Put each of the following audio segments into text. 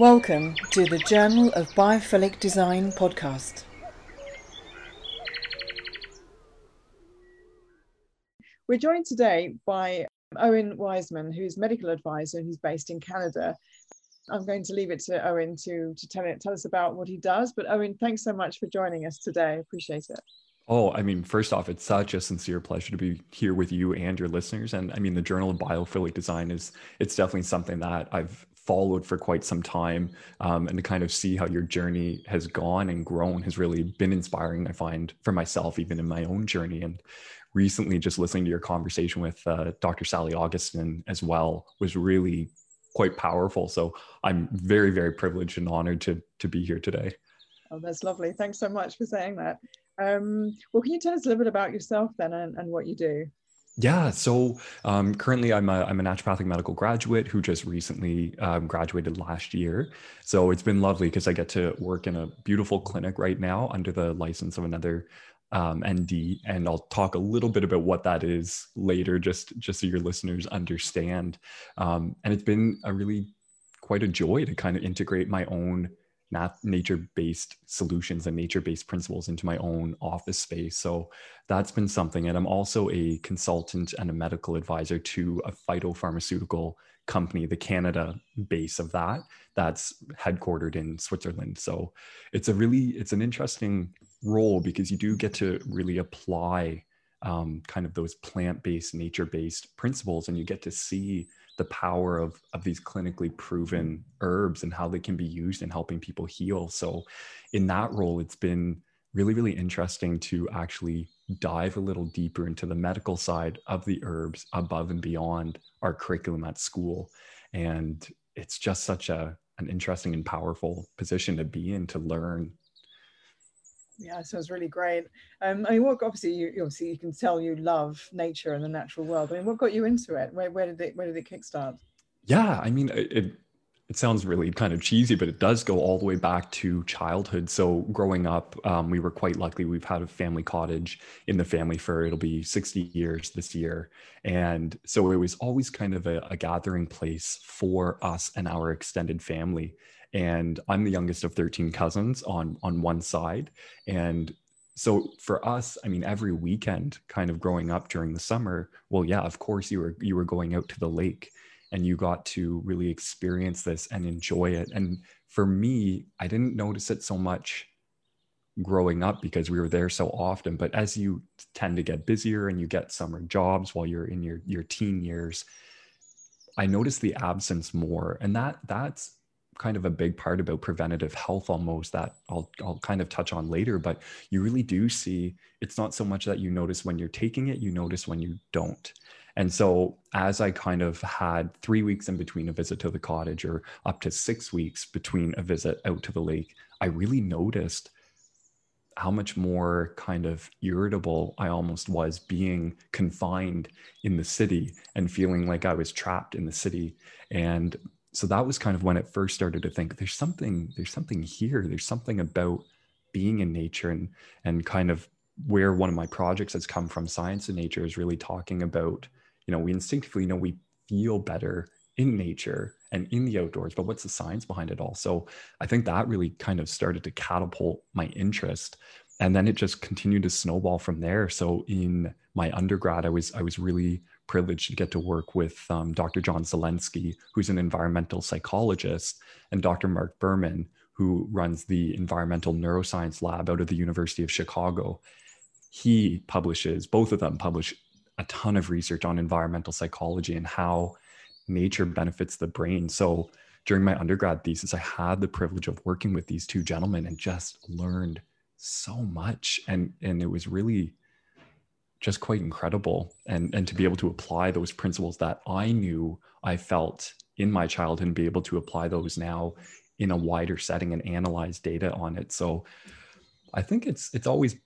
Welcome to the Journal of Biophilic Design podcast. We're joined today by Owen Wiseman, who's medical advisor who's based in Canada. I'm going to leave it to Owen to, to tell, it, tell us about what he does. But Owen, thanks so much for joining us today. Appreciate it. Oh, I mean, first off, it's such a sincere pleasure to be here with you and your listeners. And I mean, the Journal of Biophilic Design is it's definitely something that I've followed for quite some time, um, and to kind of see how your journey has gone and grown has really been inspiring. I find for myself, even in my own journey, and recently just listening to your conversation with uh, Dr. Sally Augustin as well was really quite powerful. So I'm very, very privileged and honored to to be here today. Oh, that's lovely. Thanks so much for saying that. Um, well, can you tell us a little bit about yourself then and, and what you do? Yeah, so um, currently I'm a, I'm a naturopathic medical graduate who just recently um, graduated last year. So it's been lovely because I get to work in a beautiful clinic right now under the license of another um, ND, and I'll talk a little bit about what that is later, just just so your listeners understand. Um, and it's been a really quite a joy to kind of integrate my own nature-based solutions and nature-based principles into my own office space. So that's been something. And i'm also a consultant and a medical advisor to a phytopharmaceutical company the canada base of that that's headquartered in switzerland. So it's a really it's an interesting role because you do get to really apply um, kind of those plant-based nature-based principles and you get to see the power of of these clinically proven herbs and how they can be used in helping people heal. So in that role it's been really really interesting to actually dive a little deeper into the medical side of the herbs above and beyond our curriculum at school. And it's just such a an interesting and powerful position to be in to learn yeah, so it sounds really great. Um, I mean, what obviously you obviously you can tell you love nature and the natural world. I mean, what got you into it? Where, where did it where did it kickstart? Yeah, I mean, it it sounds really kind of cheesy, but it does go all the way back to childhood. So growing up, um, we were quite lucky. We've had a family cottage in the family for it'll be 60 years this year, and so it was always kind of a, a gathering place for us and our extended family and I'm the youngest of 13 cousins on on one side. And so for us i mean every weekend kind of growing up during the summer well yeah of course you were you were going out to the lake and you got to really experience this and enjoy it. And for me i didn't notice it so much growing up because we were there so often but as you tend to get busier and you get summer jobs while you're in your your teen years i noticed the absence more. And that that's kind of a big part about preventative health almost that I'll, I'll kind of touch on later but you really do see it's not so much that you notice when you're taking it you notice when you don't and so as i kind of had three weeks in between a visit to the cottage or up to six weeks between a visit out to the lake i really noticed how much more kind of irritable I almost was being confined in the city and feeling like I was trapped in the city. And so that was kind of when it first started to think there's something there's something here. There's something about being in nature and and kind of where one of my projects has come from. Science and nature is really talking about you know we instinctively know we feel better in nature and in the outdoors but what's the science behind it all? So i think that really kind of started to catapult my interest and then it just continued to snowball from there. So in my undergrad i was i was really privileged to get to work with um, Dr. John Zelenski, who's an environmental psychologist, and Dr. Marc Berman, who runs the environmental neuroscience lab out of the University of Chicago. He publishes, both of them publish a ton of research on environmental psychology and how nature benefits the brain. So during my undergrad thesis, I had the privilege of working with these two gentlemen and just learned so much. And, and it was really just quite incredible. And and to be able to apply those principles that i knew i felt in my childhood and be able to apply those now in a wider setting and analyze data on it. So i think it's it's always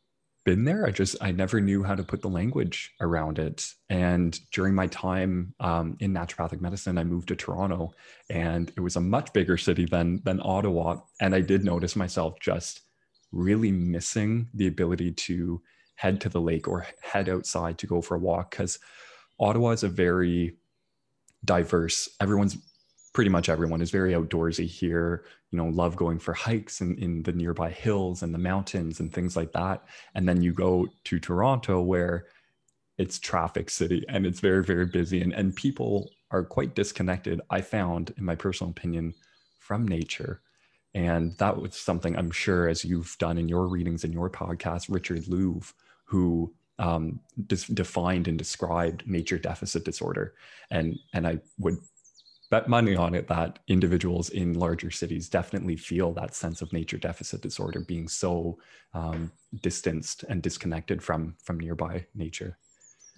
been there. I just i never knew how to put the language around it. And during my time um, in naturopathic medicine i moved to toronto and it was a much bigger city than than ottawa. And i did notice myself just really missing the ability to head to the lake or head outside to go for a walk because Ottawa is a very diverse, everyone's pretty much everyone is very outdoorsy here. You know love going for hikes in, in the nearby hills and the mountains and things like that. And then you go to toronto where it's traffic city and it's very very busy and, and people are quite disconnected i found in my personal opinion from nature. And that was something i'm sure as you've done in your readings in your podcast richard louv who um, defined and described nature deficit disorder. And and i would bet money on it that individuals in larger cities definitely feel that sense of nature deficit disorder being so um, distanced and disconnected from from nearby nature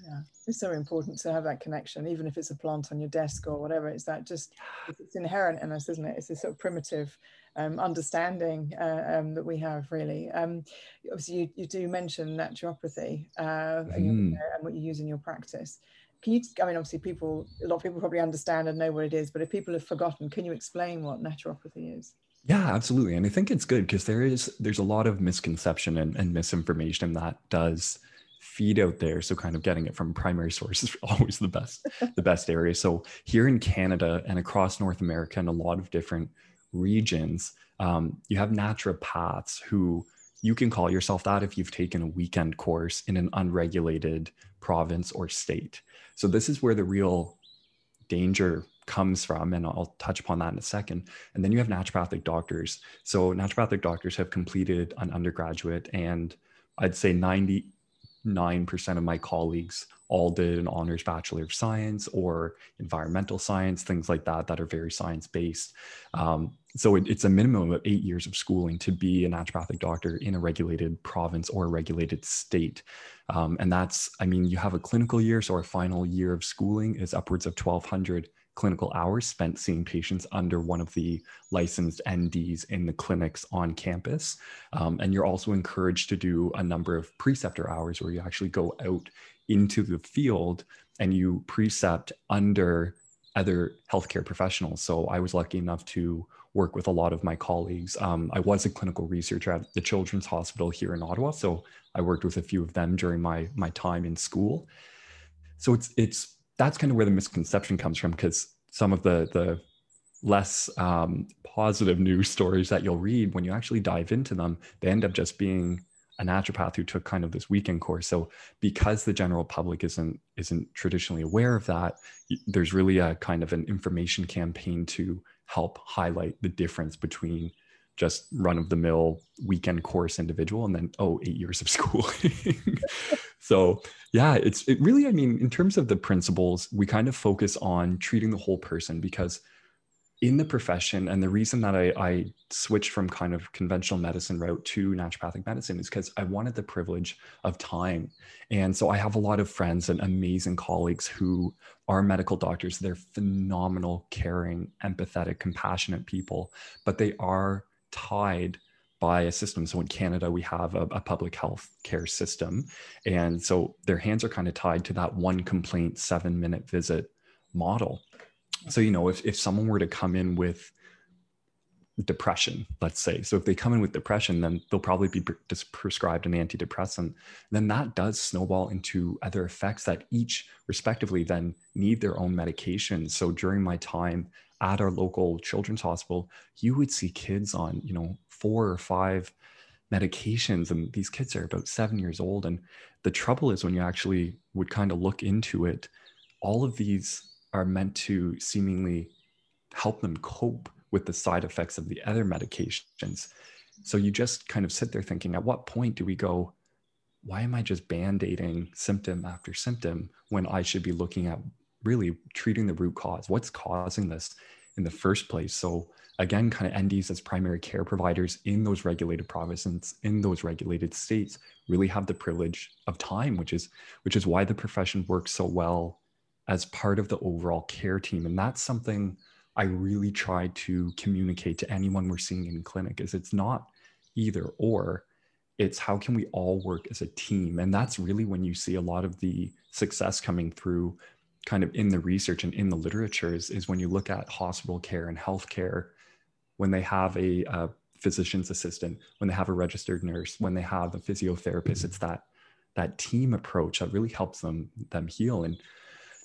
yeah. It's so important to have that connection even if it's a plant on your desk or whatever. It's that just it's inherent in us isn't it? It's a sort of primitive um, understanding uh, um, that we have really. Um, obviously you, you do mention naturopathy uh, mm. and, and what you use in your practice. Can you i mean obviously people a lot of people probably understand and know what it is but if people have forgotten can you explain what naturopathy is? Yeah absolutely. And i think it's good because there is there's a lot of misconception and, and misinformation that does feed out there. So kind of getting it from primary sources is always the best the best area. So here in canada and across north america and a lot of different regions um, you have naturopaths who you can call yourself that if you've taken a weekend course in an unregulated province or state. So this is where the real danger comes from and i'll touch upon that in a second. And then you have naturopathic doctors. So naturopathic doctors have completed an undergraduate and i'd say 99% of my colleagues all did an honors bachelor of science or environmental science things like that that are very science based um, so it, it's a minimum of eight years of schooling to be a naturopathic doctor in a regulated province or a regulated state. Um, and that's i mean you have a clinical year so our final year of schooling is upwards of 1200 clinical hours spent seeing patients under one of the licensed NDs in the clinics on campus. Um, and you're also encouraged to do a number of preceptor hours where you actually go out into the field and you precept under other healthcare professionals. So I was lucky enough to work with a lot of my colleagues. Um, I was a clinical researcher at the Children's Hospital here in Ottawa, so I worked with a few of them during my my time in school. So it's it's that's kind of where the misconception comes from because some of the the less um, positive news stories that you'll read when you actually dive into them, they end up just being a naturopath who took kind of this weekend course. So because the general public isn't isn't traditionally aware of that, there's really a kind of an information campaign to help highlight the difference between just run of the mill weekend course individual and then oh eight years of schooling so yeah it's it really i mean in terms of the principles we kind of focus on treating the whole person because in the profession and the reason that I, I, switched from kind of conventional medicine route to naturopathic medicine is because i wanted the privilege of time. And so i have a lot of friends and amazing colleagues who are medical doctors. They're phenomenal caring empathetic compassionate people but they are tied by a system. So in canada we have a, a public health care system. And so their hands are kind of tied to that one complaint seven minute visit model. So you know if, if someone were to come in with depression let's say so if they come in with depression then they'll probably be pre- prescribed an antidepressant then that does snowball into other effects that each respectively then need their own medication. So during my time at our local children's hospital you would see kids on you know four or five medications and these kids are about seven years old and the trouble is when you actually would kind of look into it all of these are meant to seemingly help them cope with the side effects of the other medications. So you just kind of sit there thinking, at what point do we go, why am I just band aiding symptom after symptom when I should be looking at really treating the root cause? What's causing this in the first place? So, again, kind of NDs as primary care providers in those regulated provinces, in those regulated states, really have the privilege of time, which is which is why the profession works so well as part of the overall care team. And that's something I really try to communicate to anyone we're seeing in clinic is it's not either or it's how can we all work as a team and that's really when you see a lot of the success coming through kind of in the research and in the literature is, is when you look at hospital care and healthcare when they have a, a physician's assistant when they have a registered nurse when they have a physiotherapist it's that that team approach that really helps them them heal and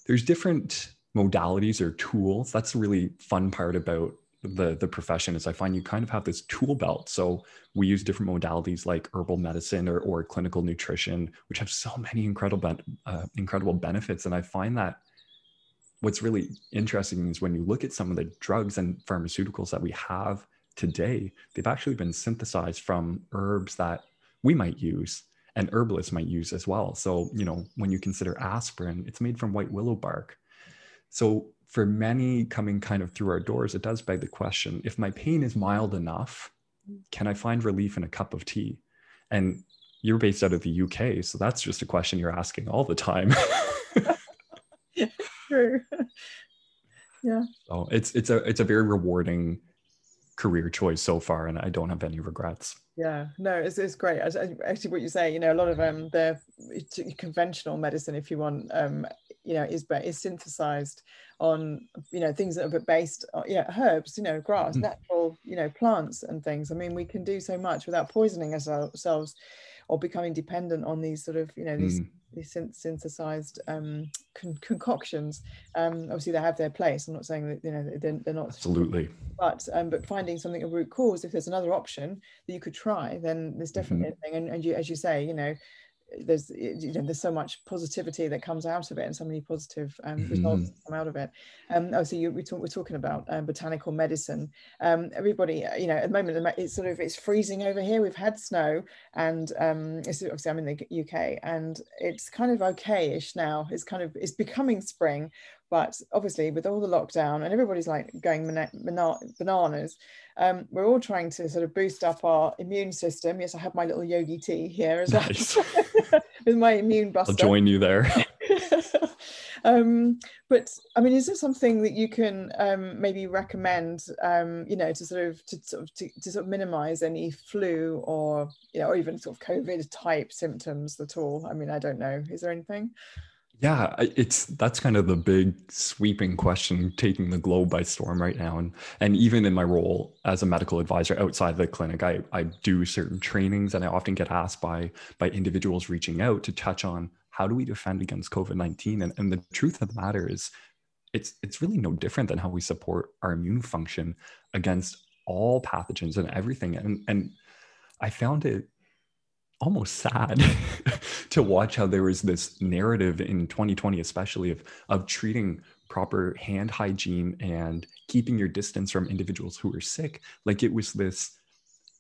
there's different modalities or tools. That's really fun part about the the profession is I find you kind of have this tool belt. So we use different modalities like herbal medicine or, or clinical nutrition, which have so many incredible uh, incredible benefits. And I find that what's really interesting is when you look at some of the drugs and pharmaceuticals that we have today, they've actually been synthesized from herbs that we might use and herbalists might use as well. So, you know, when you consider aspirin, it's made from white willow bark. So, for many coming kind of through our doors, it does beg the question if my pain is mild enough, can I find relief in a cup of tea? And you're based out of the UK, so that's just a question you're asking all the time. yeah, true. yeah. So it's it's a it's a very rewarding career choice so far, and I don't have any regrets. Yeah, no, it's, it's great. Actually, what you say, you know, a lot of um the conventional medicine, if you want, um, you know, is is synthesized on you know things that are based on yeah herbs, you know, grass, mm. natural, you know, plants and things. I mean, we can do so much without poisoning ourselves or becoming dependent on these sort of you know these mm these synthesized um, con- concoctions. Um, obviously, they have their place. I'm not saying that you know they're, they're not absolutely, but um, but finding something a root cause. If there's another option that you could try, then there's definitely mm-hmm. a thing. And, and you, as you say, you know, there's you know there's so much positivity that comes out of it and so many positive um, mm-hmm. results come out of it. Um oh so you, we talk, we're talking about um, botanical medicine. Um everybody uh, you know at the moment it's sort of it's freezing over here. We've had snow and um it's obviously i'm in the uk and it's kind of okay-ish now. It's kind of it's becoming spring but obviously with all the lockdown and everybody's like going bananas um, we're all trying to sort of boost up our immune system. Yes i have my little yogi tea here as nice. well with my immune buster. i'll join you there. Um, but i mean is there something that you can um, maybe recommend um, you know to sort of to sort of to, to, sort of minimize any flu or you know or even sort of covid type symptoms at all? I mean i don't know. Is there anything yeah, it's that's kind of the big sweeping question taking the globe by storm right now. And and even in my role as a medical advisor outside the clinic, I, I do certain trainings and I often get asked by by individuals reaching out to touch on how do we defend against COVID-19? And, and the truth of the matter is it's it's really no different than how we support our immune function against all pathogens and everything. And and I found it almost sad to watch how there was this narrative in 2020 especially of of treating proper hand hygiene and keeping your distance from individuals who were sick like it was this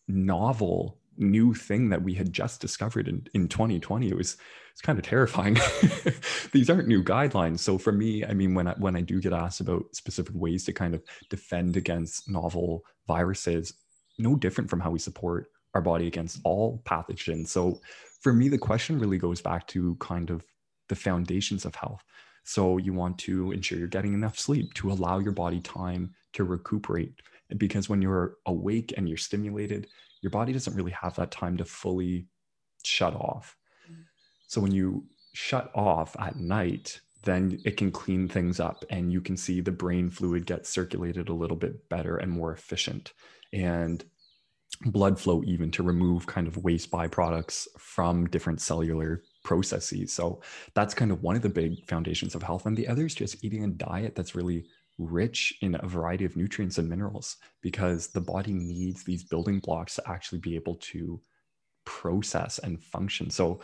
novel new thing that we had just discovered in, in 2020 it was it's kind of terrifying. These aren't new guidelines. So for me i mean when i when i do get asked about specific ways to kind of defend against novel viruses no different from how we support our body against all pathogens. So for me, the question really goes back to kind of the foundations of health. So you want to ensure you're getting enough sleep to allow your body time to recuperate. Because when you're awake and you're stimulated, your body doesn't really have that time to fully shut off. So when you shut off at night, then it can clean things up and you can see the brain fluid get circulated a little bit better and more efficient. And blood flow even to remove kind of waste byproducts from different cellular processes. So that's kind of one of the big foundations of health. And the other is just eating a diet that's really rich in a variety of nutrients and minerals because the body needs these building blocks to actually be able to process and function. So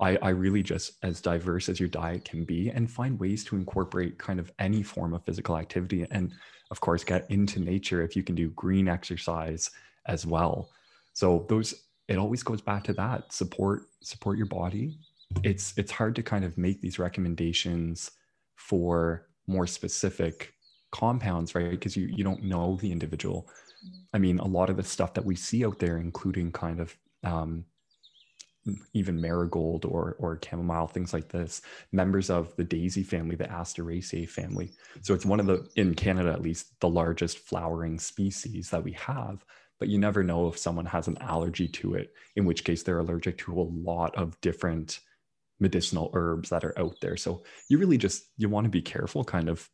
I, I really just as diverse as your diet can be and find ways to incorporate kind of any form of physical activity and of course get into nature if you can do green exercise as well. So those it always goes back to that support support your body. It's it's hard to kind of make these recommendations for more specific compounds, right? Because you you don't know the individual. I mean, a lot of the stuff that we see out there, including kind of um, even marigold or or chamomile, things like this, members of the daisy family, the Asteraceae family. So it's one of the in Canada at least the largest flowering species that we have but you never know if someone has an allergy to it, in which case they're allergic to a lot of different medicinal herbs that are out there. So you really just you want to be careful kind of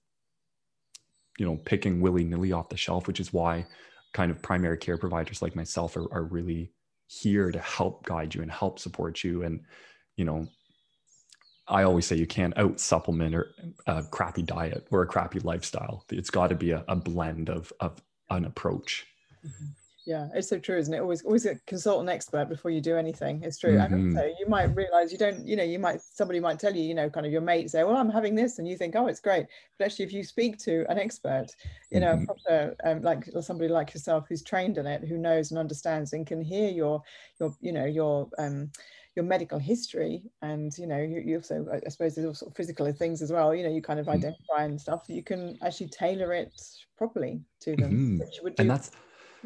you know picking willy-nilly off the shelf, which is why kind of primary care providers like myself are, are really here to help guide you and help support you and you know I always say you can't out supplement or a crappy diet or a crappy lifestyle. It's got to be a, a, blend of, of an approach. Mm-hmm. Yeah, it's so true, isn't it? Always, always consult an expert before you do anything. It's true. Mm-hmm. And also, you might realize you don't, you know, you might somebody might tell you, you know, kind of your mate say, "Well, I'm having this," and you think, "Oh, it's great." But actually, if you speak to an expert, you know, mm-hmm. proper, um, like somebody like yourself who's trained in it, who knows and understands and can hear your, your, you know, your um, your medical history and you know you, you also i suppose there's also physical things as well you know you kind of mm-hmm. identify and stuff you can actually tailor it properly to them mm-hmm. and that's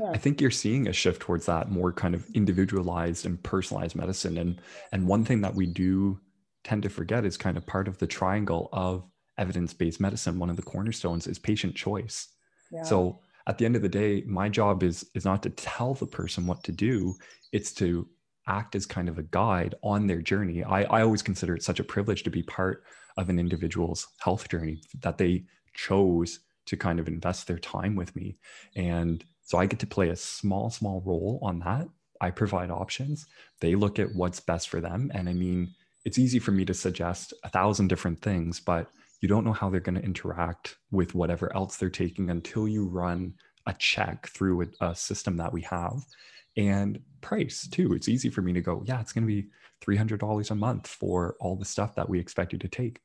yeah. i think you're seeing a shift towards that more kind of individualized and personalized medicine and and one thing that we do tend to forget is kind of part of the triangle of evidence-based medicine one of the cornerstones is patient choice yeah. so at the end of the day my job is is not to tell the person what to do it's to act as kind of a guide on their journey. I, I always consider it such a privilege to be part of an individual's health journey that they chose to kind of invest their time with me. And so I get to play a small, small role on that. I provide options. They look at what's best for them. And I mean, it's easy for me to suggest a thousand different things, but you don't know how they're going to interact with whatever else they're taking until you run a check through a, a system that we have and price too. It's easy for me to go, yeah, it's going to be $300 a month for all the stuff that we expect you to take.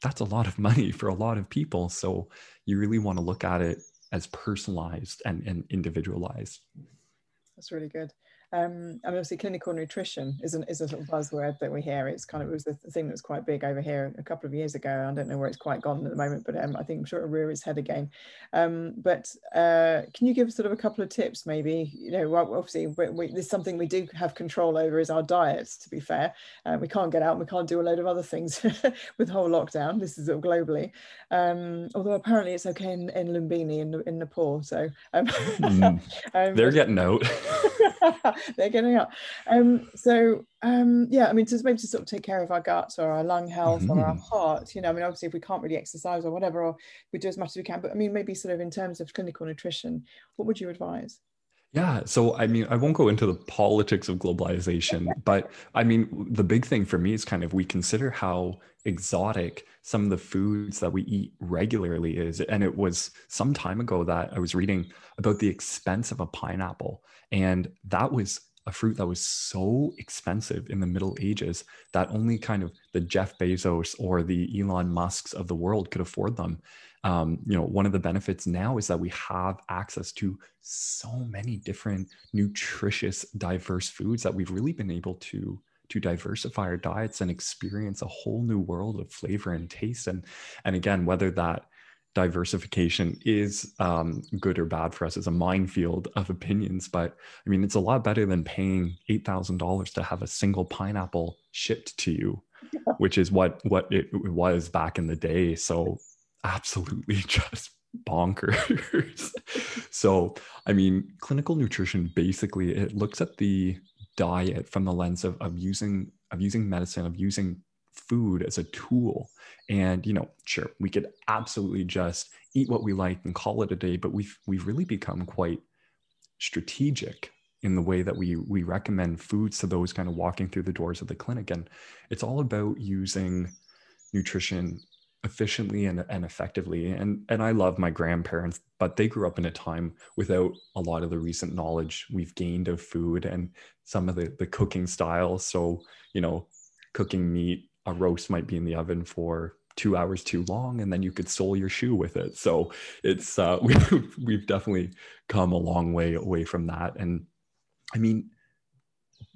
That's a lot of money for a lot of people. So you really want to look at it as personalized and, and individualized. That's really good um, I mean, obviously, clinical nutrition is, an, is a sort of buzzword that we hear. It's kind of it was the thing that was quite big over here a couple of years ago. I don't know where it's quite gone at the moment, but um, I think I'm sure it'll rear its head again. Um, but uh, can you give sort of a couple of tips, maybe? You know, obviously, we, we, there's something we do have control over is our diets. To be fair, uh, we can't get out and we can't do a load of other things with the whole lockdown. This is sort of globally, um, although apparently it's okay in, in Lumbini in, in Nepal. So um, mm, they're getting out. they're getting up. Um, so um, yeah, I mean, to maybe to sort of take care of our guts or our lung health mm-hmm. or our mm-hmm. heart, you know, I mean, obviously if we can't really exercise or whatever, or we do as much as we can, but I mean, maybe sort of in terms of clinical nutrition, what would you advise? Yeah. So, I mean, I won't go into the politics of globalization, but I mean, the big thing for me is kind of we consider how exotic some of the foods that we eat regularly is. And it was some time ago that I was reading about the expense of a pineapple. And that was a fruit that was so expensive in the Middle Ages that only kind of the Jeff Bezos or the Elon Musks of the world could afford them um, you know one of the benefits now is that we have access to so many different nutritious diverse foods that we've really been able to to diversify our diets and experience a whole new world of flavor and taste. And and again whether that diversification is um, good or bad for us is a minefield of opinions but i mean it's a lot better than paying $8000 to have a single pineapple shipped to you which is what what it was back in the day. So absolutely just bonkers. so, I mean, clinical nutrition basically it looks at the diet from the lens of, of using of using medicine, of using food as a tool. And you know, sure, we could absolutely just eat what we like and call it a day, but we've we've really become quite strategic in the way that we we recommend foods to those kind of walking through the doors of the clinic. And it's all about using nutrition efficiently and, and effectively and and i love my grandparents but they grew up in a time without a lot of the recent knowledge we've gained of food and some of the the cooking styles so you know cooking meat a roast might be in the oven for two hours too long and then you could sole your shoe with it. So it's uh we've, we've definitely come a long way away from that. And i mean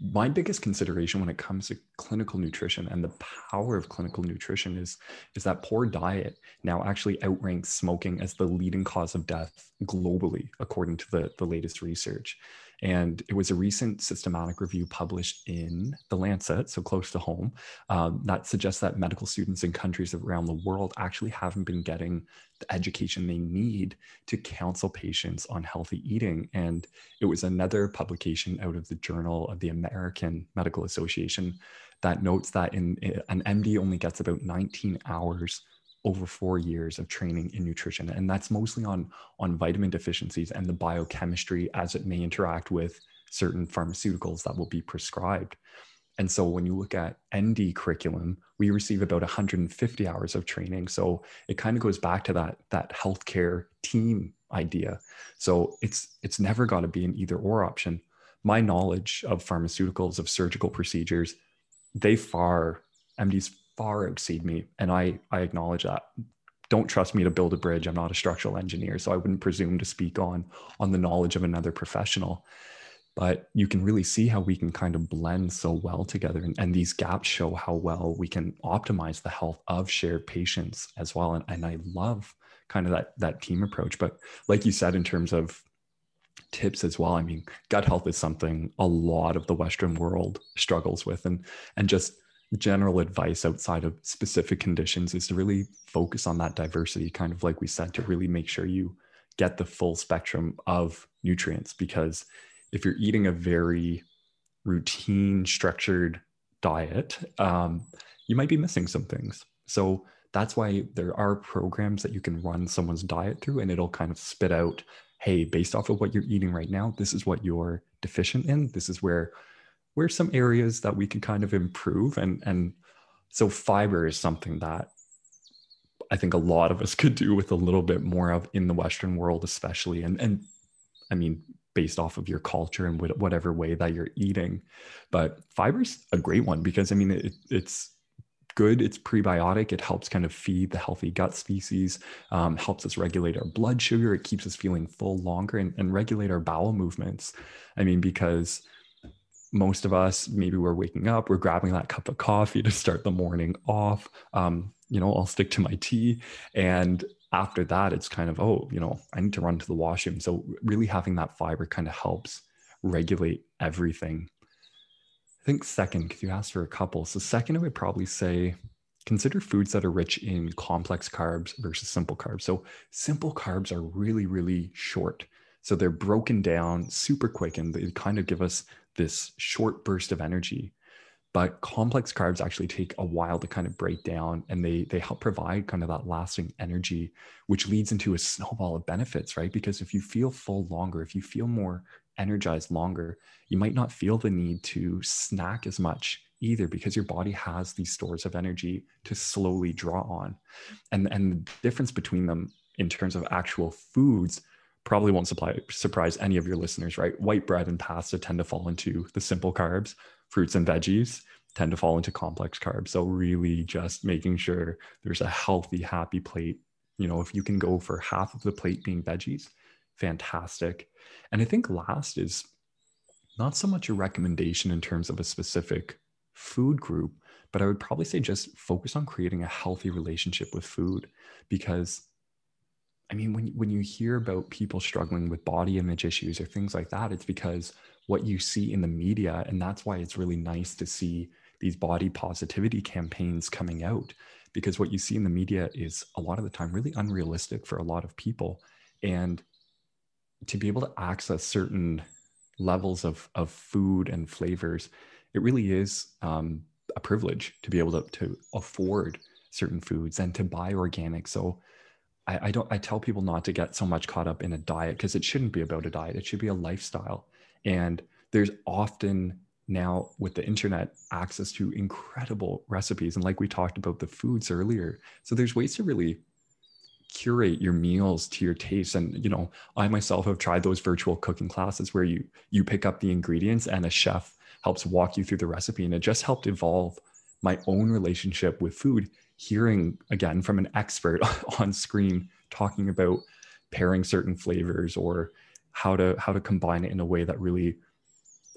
my biggest consideration when it comes to clinical nutrition and the power of clinical nutrition is is that poor diet now actually outranks smoking as the leading cause of death globally according to the, the latest research and it was a recent systematic review published in The Lancet, so close to home, um, that suggests that medical students in countries around the world actually haven't been getting the education they need to counsel patients on healthy eating. And it was another publication out of the Journal of the American Medical Association that notes that in, an MD only gets about 19 hours over four years of training in nutrition and that's mostly on on vitamin deficiencies and the biochemistry as it may interact with certain pharmaceuticals that will be prescribed And so when you look at ND curriculum, we receive about 150 hours of training. So it kind of goes back to that that healthcare team idea. So it's it's never got to be an either or option. My knowledge of pharmaceuticals, of surgical procedures, they far MDs far exceed me, and I I acknowledge that. Don't trust me to build a bridge. I'm not a structural engineer, so I wouldn't presume to speak on on the knowledge of another professional but you can really see how we can kind of blend so well together and, and, these gaps show how well we can optimize the health of shared patients as well and, and i love kind of that that team approach but like you said in terms of tips as well i mean gut health is something a lot of the western world struggles with and and just general advice outside of specific conditions is to really focus on that diversity kind of like we said to really make sure you get the full spectrum of nutrients because if you're eating a very routine, structured diet, um, you might be missing some things. So that's why there are programs that you can run someone's diet through and it'll kind of spit out hey based off of what you're eating right now this is what you're deficient in this is where where some areas that we can kind of improve and and so fiber is something that i think a lot of us could do with a little bit more of in the western world especially and and i mean based off of your culture and whatever way that you're eating. But fiber's a great one because I mean it, it's good. It's prebiotic. It helps kind of feed the healthy gut species, um, helps us regulate our blood sugar. It keeps us feeling full longer and, and regulate our bowel movements. I mean, because most of us, maybe we're waking up, we're grabbing that cup of coffee to start the morning off. Um, you know, I'll stick to my tea. And after that, it's kind of, oh, you know, I need to run to the washroom. So really having that fiber kind of helps regulate everything. I think second, because you asked for a couple. So second, I would probably say consider foods that are rich in complex carbs versus simple carbs. So simple carbs are really, really short. So they're broken down super quick and they kind of give us this short burst of energy but complex carbs actually take a while to kind of break down and they they help provide kind of that lasting energy which leads into a snowball of benefits right? Because if you feel full longer if you feel more energized longer you might not feel the need to snack as much either because your body has these stores of energy to slowly draw on. And and the difference between them in terms of actual foods probably won't supply, surprise any of your listeners right white bread and pasta tend to fall into the simple carbs fruits and veggies tend to fall into complex carbs. So really just making sure there's a healthy, happy plate. You know, if you can go for half of the plate being veggies, fantastic. And I think last is not so much a recommendation in terms of a specific food group, but I would probably say just focus on creating a healthy relationship with food because I mean, when, when you hear about people struggling with body image issues or things like that, it's because what you see in the media. And that's why it's really nice to see these body positivity campaigns coming out because what you see in the media is a lot of the time really unrealistic for a lot of people. And to be able to access certain levels of, of food and flavors, it really is um, a privilege to be able to, to afford certain foods and to buy organic. So I, I don't I tell people not to get so much caught up in a diet because it shouldn't be about a diet. It should be a lifestyle. And there's often now with the internet access to incredible recipes. And like we talked about the foods earlier. So there's ways to really curate your meals to your taste and you know i myself have tried those virtual cooking classes where you you pick up the ingredients and a chef helps walk you through the recipe and it just helped evolve my own relationship with food hearing again from an expert on screen talking about pairing certain flavors or how to how to combine it in a way that really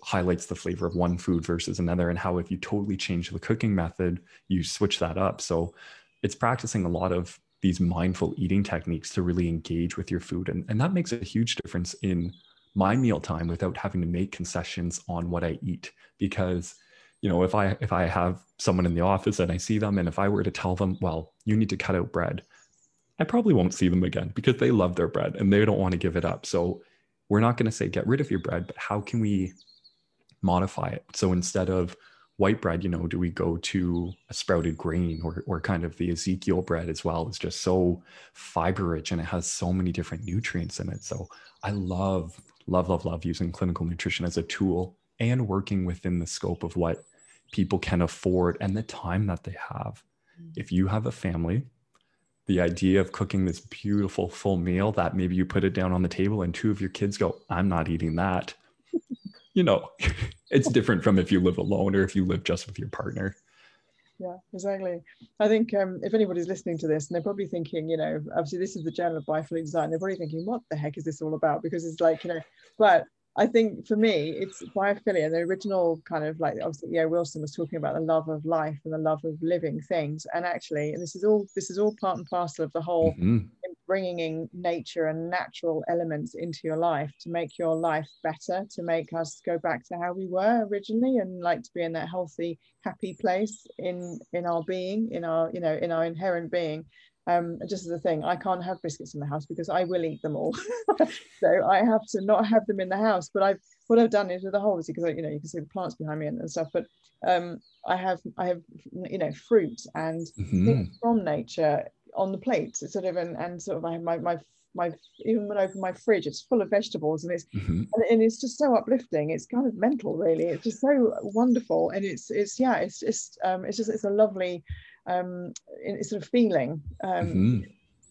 highlights the flavor of one food versus another and how if you totally change the cooking method you switch that up. So it's practicing a lot of these mindful eating techniques to really engage with your food. And, and that makes a huge difference in my meal time without having to make concessions on what i eat because you know if i if i have someone in the office and i see them and if i were to tell them well you need to cut out bread i probably won't see them again because they love their bread and they don't want to give it up so we're not going to say get rid of your bread, but how can we modify it? So instead of white bread, you know, do we go to a sprouted grain or, or kind of the Ezekiel bread as well? It's just so fiber rich and it has so many different nutrients in it. So I love, love, love, love using clinical nutrition as a tool and working within the scope of what people can afford and the time that they have. If you have a family, the idea of cooking this beautiful full meal that maybe you put it down on the table and two of your kids go, I'm not eating that. you know, it's different from if you live alone or if you live just with your partner yeah exactly i think um, if anybody's listening to this and they're probably thinking you know obviously this is the journal of biophilic design they're probably thinking what the heck is this all about because it's like you know but I think for me, it's biophilia, the original kind of like obviously, yeah, Wilson was talking about the love of life and the love of living things. And actually, and this is all this is all part and parcel of the whole mm-hmm. bringing in nature and natural elements into your life to make your life better, to make us go back to how we were originally and like to be in that healthy, happy place in in our being, in our, you know, in our inherent being um, just as a thing, I can't have biscuits in the house because I will eat them all. so I have to not have them in the house. But I've what I've done is with the whole because you know you can see the plants behind me and, and stuff. But um, I have I have you know fruit and mm-hmm. things from nature on the plate. Sort of and, and sort of I have my my my even when I open my fridge, it's full of vegetables and it's mm-hmm. and, and, it's just so uplifting. It's kind of mental, really. It's just so wonderful, and it's it's yeah, it's just um, it's just it's a lovely um, sort of feeling um, mm-hmm.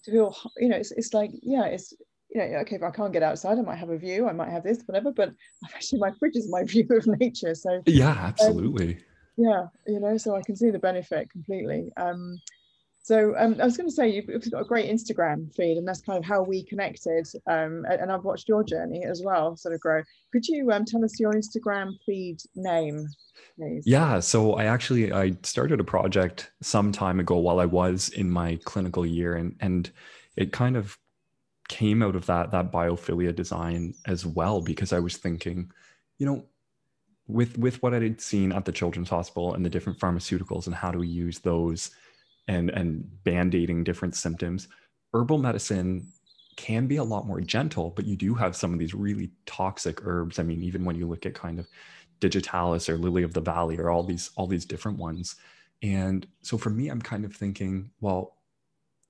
to feel you know it's, it's like yeah it's you know okay if I can't get outside I might have a view I might have this whatever but actually my fridge is my view of nature so yeah absolutely um, yeah you know so I can see the benefit completely um, so um, I was going to say you've got a great Instagram feed, and that's kind of how we connected. Um, and I've watched your journey as well, sort of grow. Could you um, tell us your Instagram feed name? Please? Yeah, so I actually I started a project some time ago while I was in my clinical year, and and it kind of came out of that that biophilia design as well because I was thinking, you know, with with what I had seen at the Children's Hospital and the different pharmaceuticals and how do we use those and and band-aiding different symptoms herbal medicine can be a lot more gentle but you do have some of these really toxic herbs. I mean even when you look at kind of digitalis or lily of the valley or all these all these different ones. And so for me i'm kind of thinking well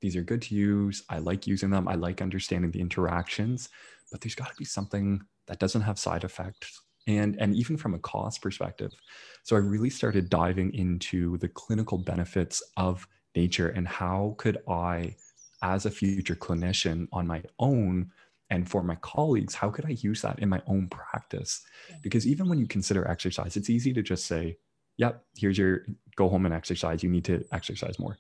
these are good to use. I like using them. I like understanding the interactions but there's got to be something that doesn't have side effects. And and even from a cost perspective so i really started diving into the clinical benefits of nature and how could i as a future clinician on my own and for my colleagues how could i use that in my own practice? Because even when you consider exercise it's easy to just say yep here's your go home and exercise. You need to exercise more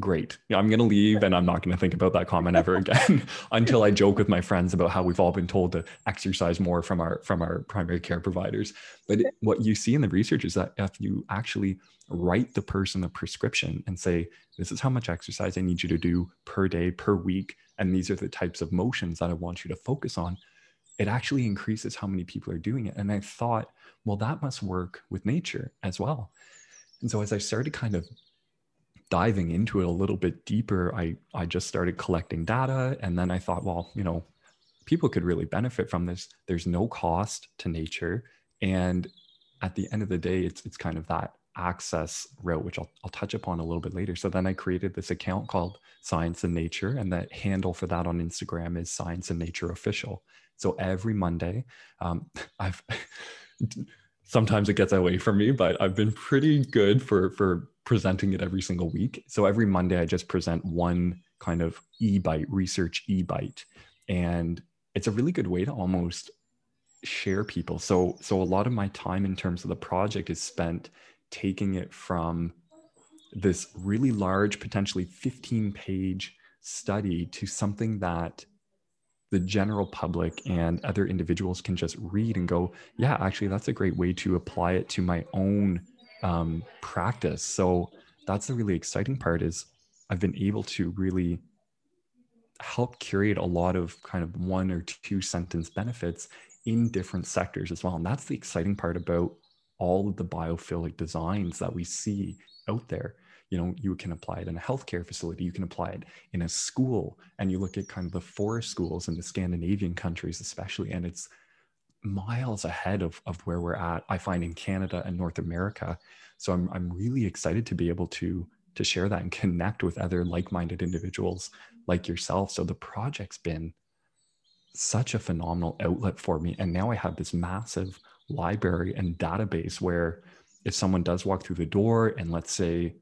great. I'm going to leave and I'm not going to think about that comment ever again until I joke with my friends about how we've all been told to exercise more from our from our primary care providers. But what you see in the research is that if you actually write the person a prescription and say this is how much exercise I need you to do per day per week and these are the types of motions that I want you to focus on, it actually increases how many people are doing it. And I thought, well that must work with nature as well. And so as I started kind of diving into it a little bit deeper, I I just started collecting data, and then I thought, well, you know, people could really benefit from this. There's no cost to nature, and at the end of the day, it's it's kind of that access route, which I'll, I'll touch upon a little bit later. So then I created this account called Science and Nature, and the handle for that on Instagram is Science and Nature Official. So every Monday, um, I've sometimes it gets away from me, but I've been pretty good for for presenting it every single week. So every Monday, I just present one kind of e-bite research e-bite, and it's a really good way to almost share people. So so a lot of my time in terms of the project is spent taking it from this really large, potentially 15 page study to something that the general public and other individuals can just read and go, yeah, actually, that's a great way to apply it to my own um, practice. So that's the really exciting part is I've been able to really help curate a lot of kind of one or two sentence benefits in different sectors as well. And that's the exciting part about all of the biophilic designs that we see out there you know you can apply it in a healthcare facility you can apply it in a school and you look at kind of the forest schools in the scandinavian countries especially and it's miles ahead of, of where we're at i find in canada and north america. So I'm, I'm really excited to be able to to share that and connect with other like-minded individuals like yourself. So the project's been such a phenomenal outlet for me and now i have this massive library and database where if someone does walk through the door and let's say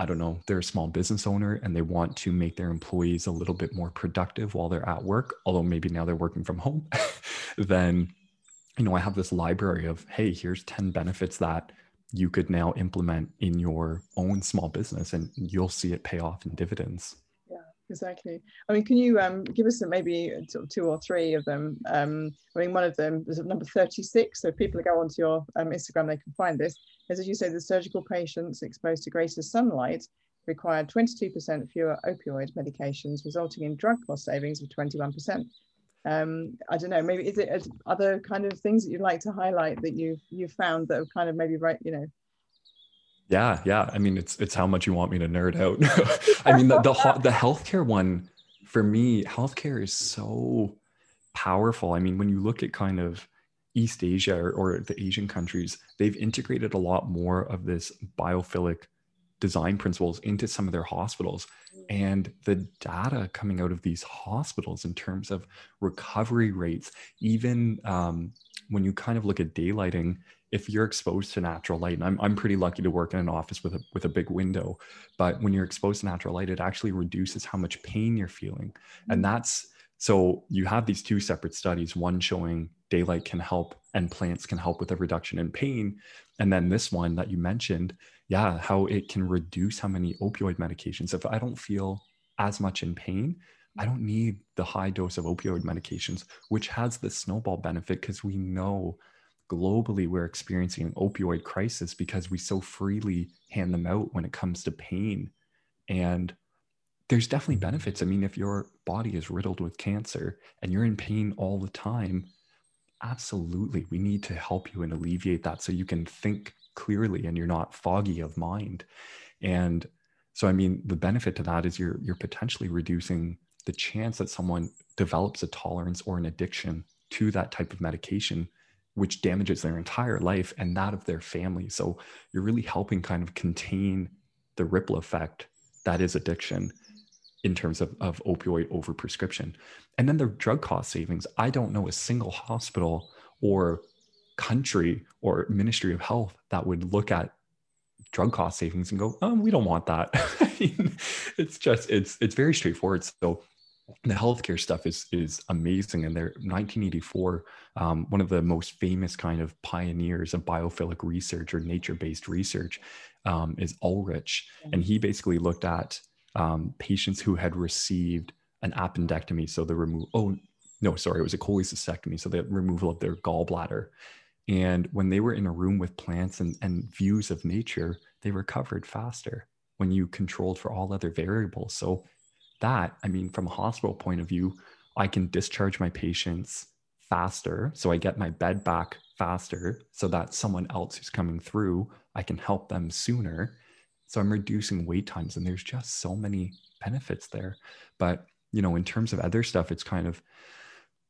I don't know, they're a small business owner and they want to make their employees a little bit more productive while they're at work, although maybe now they're working from home, then, you know, I have this library of, hey, here's 10 benefits that you could now implement in your own small business and you'll see it pay off in dividends exactly. I mean, can you um, give us maybe two or three of them? Um, I mean, one of them is number 36. So if people go onto your um, Instagram, they can find this. As you say, the surgical patients exposed to greater sunlight required 22% fewer opioid medications, resulting in drug cost savings of 21%. Um, I don't know, maybe is it other kind of things that you'd like to highlight that you've, you've found that have kind of maybe, right, you know, yeah, yeah. I mean, it's it's how much you want me to nerd out. I mean, the the the healthcare one for me, healthcare is so powerful. I mean, when you look at kind of East Asia or, or the Asian countries, they've integrated a lot more of this biophilic design principles into some of their hospitals. And the data coming out of these hospitals in terms of recovery rates, even um, when you kind of look at daylighting if you're exposed to natural light, and I'm, I'm pretty lucky to work in an office with a, with a big window, but when you're exposed to natural light, it actually reduces how much pain you're feeling. And mm. that's so you have these two separate studies, one showing daylight can help and plants can help with a reduction in pain. And then this one that you mentioned, yeah, how it can reduce how many opioid medications. If I don't feel as much in pain, I don't need the high dose of opioid medications, which has the snowball benefit because we know globally we're experiencing an opioid crisis because we so freely hand them out when it comes to pain. And there's definitely benefits. I mean if your body is riddled with cancer and you're in pain all the time absolutely we need to help you and alleviate that so you can think clearly and you're not foggy of mind. And so i mean the benefit to that is you're you're potentially reducing the chance that someone develops a tolerance or an addiction to that type of medication which damages their entire life and that of their family. So you're really helping kind of contain the ripple effect that is addiction in terms of, of opioid overprescription. And then the drug cost savings. I don't know a single hospital or country or ministry of health that would look at drug cost savings and go, oh, we don't want that. I mean, it's just, it's, it's very straightforward. So the healthcare stuff is is amazing and they're 1984 um, one of the most famous kind of pioneers of biophilic research or nature-based research um, is ulrich. And he basically looked at um, patients who had received an appendectomy so the remove oh no sorry it was a cholecystectomy so the removal of their gallbladder. And when they were in a room with plants and, and views of nature they recovered faster when you controlled for all other variables. So that, I mean, from a hospital point of view, I can discharge my patients faster. So I get my bed back faster so that someone else who's coming through, I can help them sooner. So I'm reducing wait times. And there's just so many benefits there. But, you know, in terms of other stuff, it's kind of,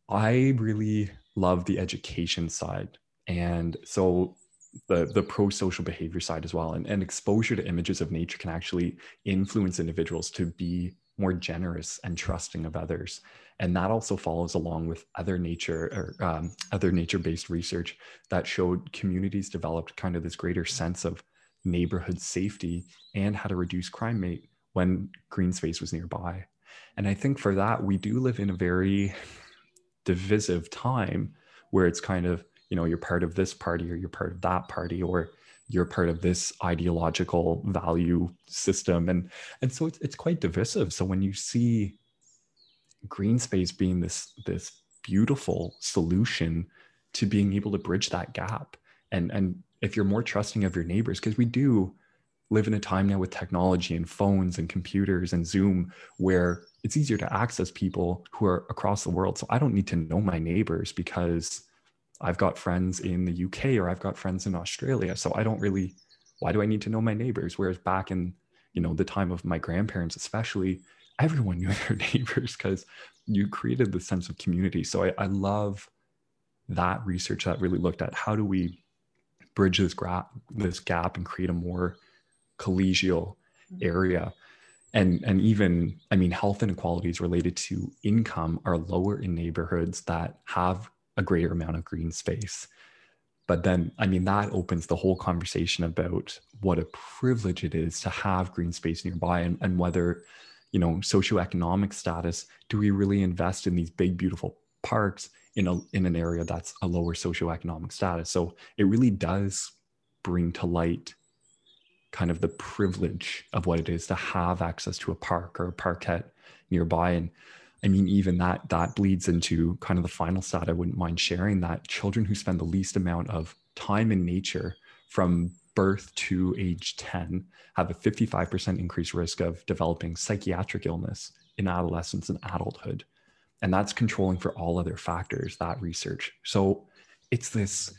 I really love the education side. And so the the pro social behavior side as well and, and exposure to images of nature can actually influence individuals to be more generous and trusting of others. And that also follows along with other nature or um, other nature-based research that showed communities developed kind of this greater sense of neighborhood safety and how to reduce crime rate when green space was nearby. And i think for that we do live in a very divisive time where it's kind of you know you're part of this party or you're part of that party or you're part of this ideological value system. And and so it's, it's quite divisive. So when you see green space being this this beautiful solution to being able to bridge that gap and and if you're more trusting of your neighbors because we do live in a time now with technology and phones and computers and zoom where it's easier to access people who are across the world. So i don't need to know my neighbors because I've got friends in the UK or I've got friends in Australia. So I don't really, why do I need to know my neighbors? Whereas back in, you know, the time of my grandparents, especially, everyone knew their neighbors because you created the sense of community. So I, I love that research that really looked at how do we bridge this, gra- this gap and create a more collegial mm-hmm. area and and even i mean health inequalities related to income are lower in neighborhoods that have a greater amount of green space. but then i mean that opens the whole conversation about what a privilege it is to have green space nearby and, and whether you know socioeconomic status do we really invest in these big beautiful parks in a in an area that's a lower socioeconomic status so it really does bring to light kind of the privilege of what it is to have access to a park or a parkette nearby and i mean even that that bleeds into kind of the final stat. I wouldn't mind sharing that children who spend the least amount of time in nature from birth to age 10 have a 55% increased risk of developing psychiatric illness in adolescence and adulthood. And that's controlling for all other factors that research. So it's this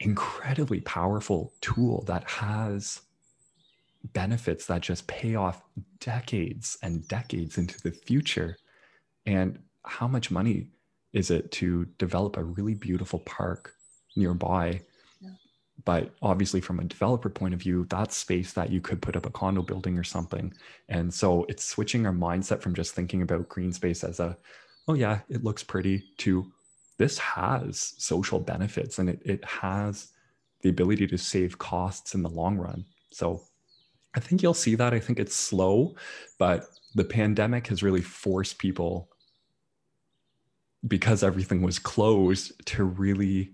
incredibly powerful tool that has benefits that just pay off decades and decades into the future. And how much money is it to develop a really beautiful park nearby? Yeah. But obviously, from a developer point of view, that's space that you could put up a condo building or something. And so it's switching our mindset from just thinking about green space as a, oh, yeah, it looks pretty, to this has social benefits and it, it has the ability to save costs in the long run. So I think you'll see that. I think it's slow, but the pandemic has really forced people, because everything was closed, to really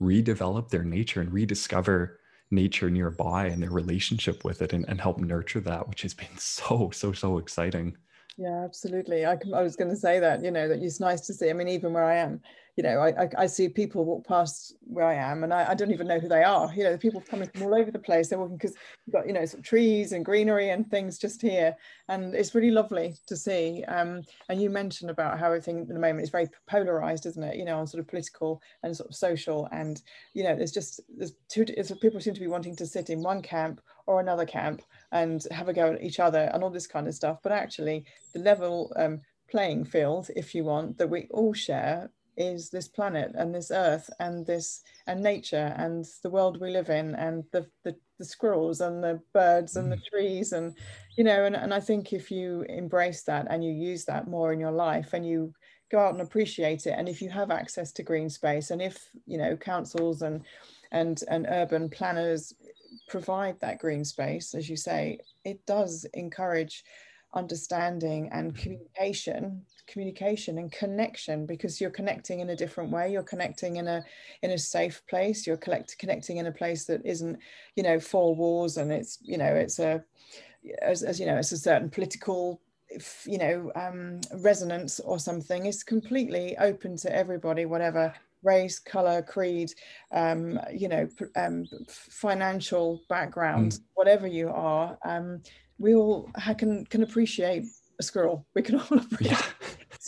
redevelop their nature and rediscover nature nearby and their relationship with it and, and help nurture that, which has been so, so, so exciting. Yeah, absolutely. I, I was going to say that, you know, that it's nice to see. I mean, even where I am, you know, I, I, I, see people walk past where I am and I, I, don't even know who they are. You know, the people coming from all over the place. They're walking because you've got, you know, some trees and greenery and things just here. And it's really lovely to see. Um, and you mentioned about how everything at the moment is very polarized, isn't it? You know, on sort of political and sort of social. And, you know, there's just, there's two, people seem to be wanting to sit in one camp or another camp and have a go at each other and all this kind of stuff. But actually, the level um, playing field, if you want, that we all share is this planet and this earth and this and nature and the world we live in and the the, the squirrels and the birds and mm. the trees and you know and, and i think if you embrace that and you use that more in your life and you go out and appreciate it and if you have access to green space and if you know councils and and and urban planners provide that green space as you say it does encourage understanding and mm-hmm. communication communication and connection because you're connecting in a different way you're connecting in a in a safe place you're collect, connecting in a place that isn't you know four walls and it's you know it's a as, as you know it's a certain political you know um, resonance or something it's completely open to everybody whatever race color creed um, you know um, financial background mm. whatever you are um, we all can can appreciate a squirrel. We can all appreciate yeah.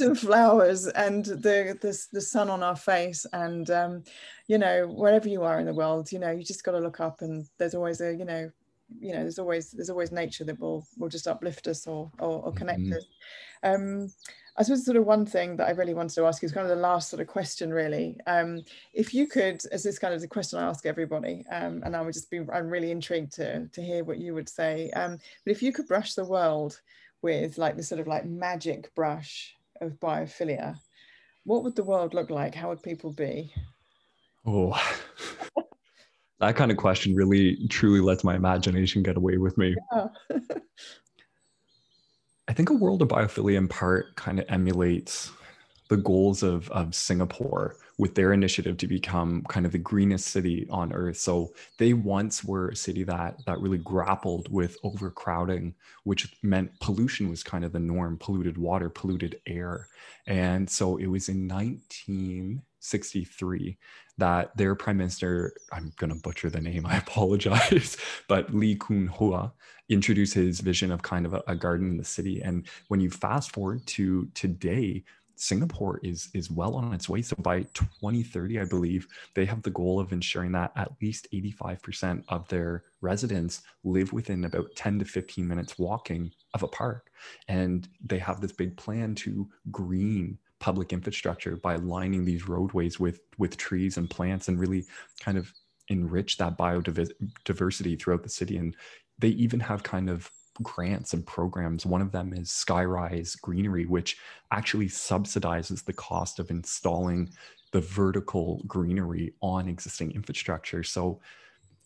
Some flowers and the, the the sun on our face, and um, you know wherever you are in the world, you know you just got to look up, and there's always a you know you know there's always there's always nature that will will just uplift us or or, or connect mm-hmm. us. Um, I suppose sort of one thing that I really wanted to ask you is kind of the last sort of question, really. Um, if you could, as this kind of the question I ask everybody, um, and I would just be, I'm really intrigued to to hear what you would say. Um, but if you could brush the world with like the sort of like magic brush of biophilia, what would the world look like? How would people be? Oh, that kind of question really truly lets my imagination get away with me. Yeah. I think a world of biophilia in part kind of emulates the goals of, of Singapore with their initiative to become kind of the greenest city on earth. So they once were a city that that really grappled with overcrowding, which meant pollution was kind of the norm, polluted water, polluted air. And so it was in 1963 that their prime minister, I'm going to butcher the name, I apologize, but Lee Kun Hua introduced his vision of kind of a, a garden in the city. And when you fast forward to today, Singapore is is well on its way. So by 2030, I believe they have the goal of ensuring that at least 85% of their residents live within about 10 to 15 minutes walking of a park. And they have this big plan to green public infrastructure by lining these roadways with with trees and plants and really kind of enrich that biodiversity throughout the city and they even have kind of grants and programs. One of them is Skyrise Greenery, which actually subsidizes the cost of installing the vertical greenery on existing infrastructure. So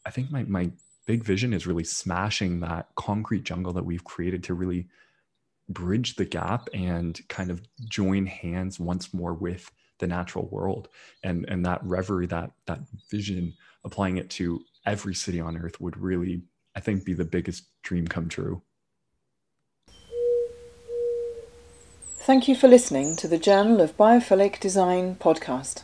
I think my, my big vision is really smashing that concrete jungle that we've created to really bridge the gap and kind of join hands once more with the natural world and and that reverie that that vision applying it to every city on earth would really i think be the biggest dream come true Thank you for listening to the Journal of Biophilic Design podcast.